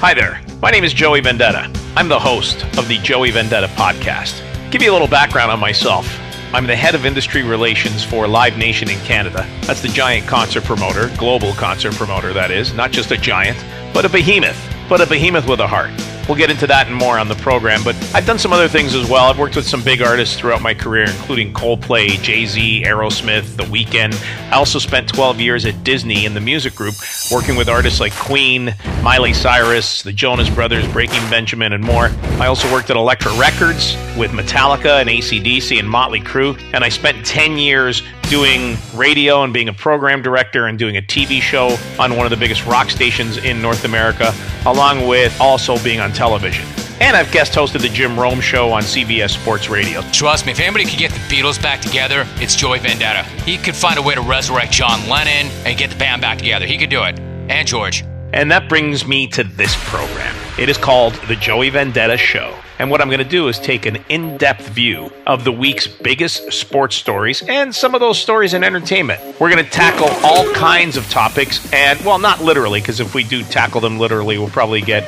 Hi there. My name is Joey Vendetta. I'm the host of the Joey Vendetta podcast. Give you a little background on myself. I'm the head of industry relations for Live Nation in Canada. That's the giant concert promoter, global concert promoter, that is. Not just a giant, but a behemoth, but a behemoth with a heart. We'll get into that and more on the program, but I've done some other things as well. I've worked with some big artists throughout my career, including Coldplay, Jay Z, Aerosmith, The Weeknd. I also spent 12 years at Disney in the music group, working with artists like Queen, Miley Cyrus, the Jonas Brothers, Breaking Benjamin, and more. I also worked at Elektra Records with Metallica and ACDC and Motley Crue, and I spent 10 years doing radio and being a program director and doing a TV show on one of the biggest rock stations in North America, along with also being on television. And I've guest hosted the Jim Rome Show on CBS Sports Radio. Trust me, if anybody could get the Beatles back together, it's Joey Vendetta. He could find a way to resurrect John Lennon and get the band back together. He could do it. And George. And that brings me to this program. It is called The Joey Vendetta Show. And what I'm going to do is take an in depth view of the week's biggest sports stories and some of those stories in entertainment. We're going to tackle all kinds of topics, and well, not literally, because if we do tackle them literally, we'll probably get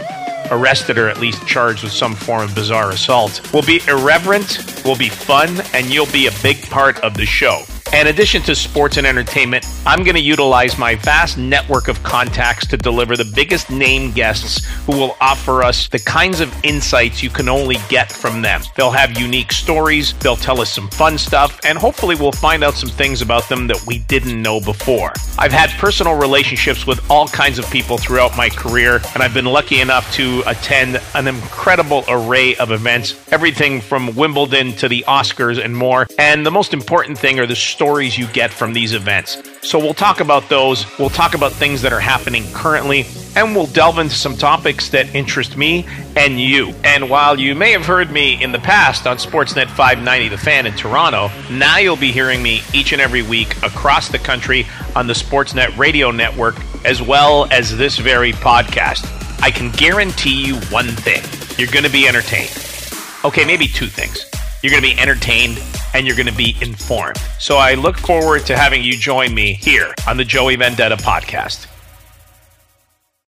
arrested or at least charged with some form of bizarre assault. We'll be irreverent, we'll be fun, and you'll be a big part of the show. In addition to sports and entertainment, I'm going to utilize my vast network of contacts to deliver the biggest name guests who will offer us the kinds of insights you can only get from them. They'll have unique stories, they'll tell us some fun stuff, and hopefully we'll find out some things about them that we didn't know before. I've had personal relationships with all kinds of people throughout my career, and I've been lucky enough to attend an incredible array of events, everything from Wimbledon to the Oscars and more. And the most important thing are the stories you get from these events. So we'll talk about those. We'll talk about things that are happening currently, and we'll delve into some topics that interest me and you. And while you may have heard me in the past on Sportsnet 590 The Fan in Toronto, now you'll be hearing me each and every week across the country on the Sportsnet Radio Network, as well as this very podcast. I can guarantee you one thing you're going to be entertained. Okay, maybe two things. You're going to be entertained and you're going to be informed. So I look forward to having you join me here on the Joey Vendetta podcast.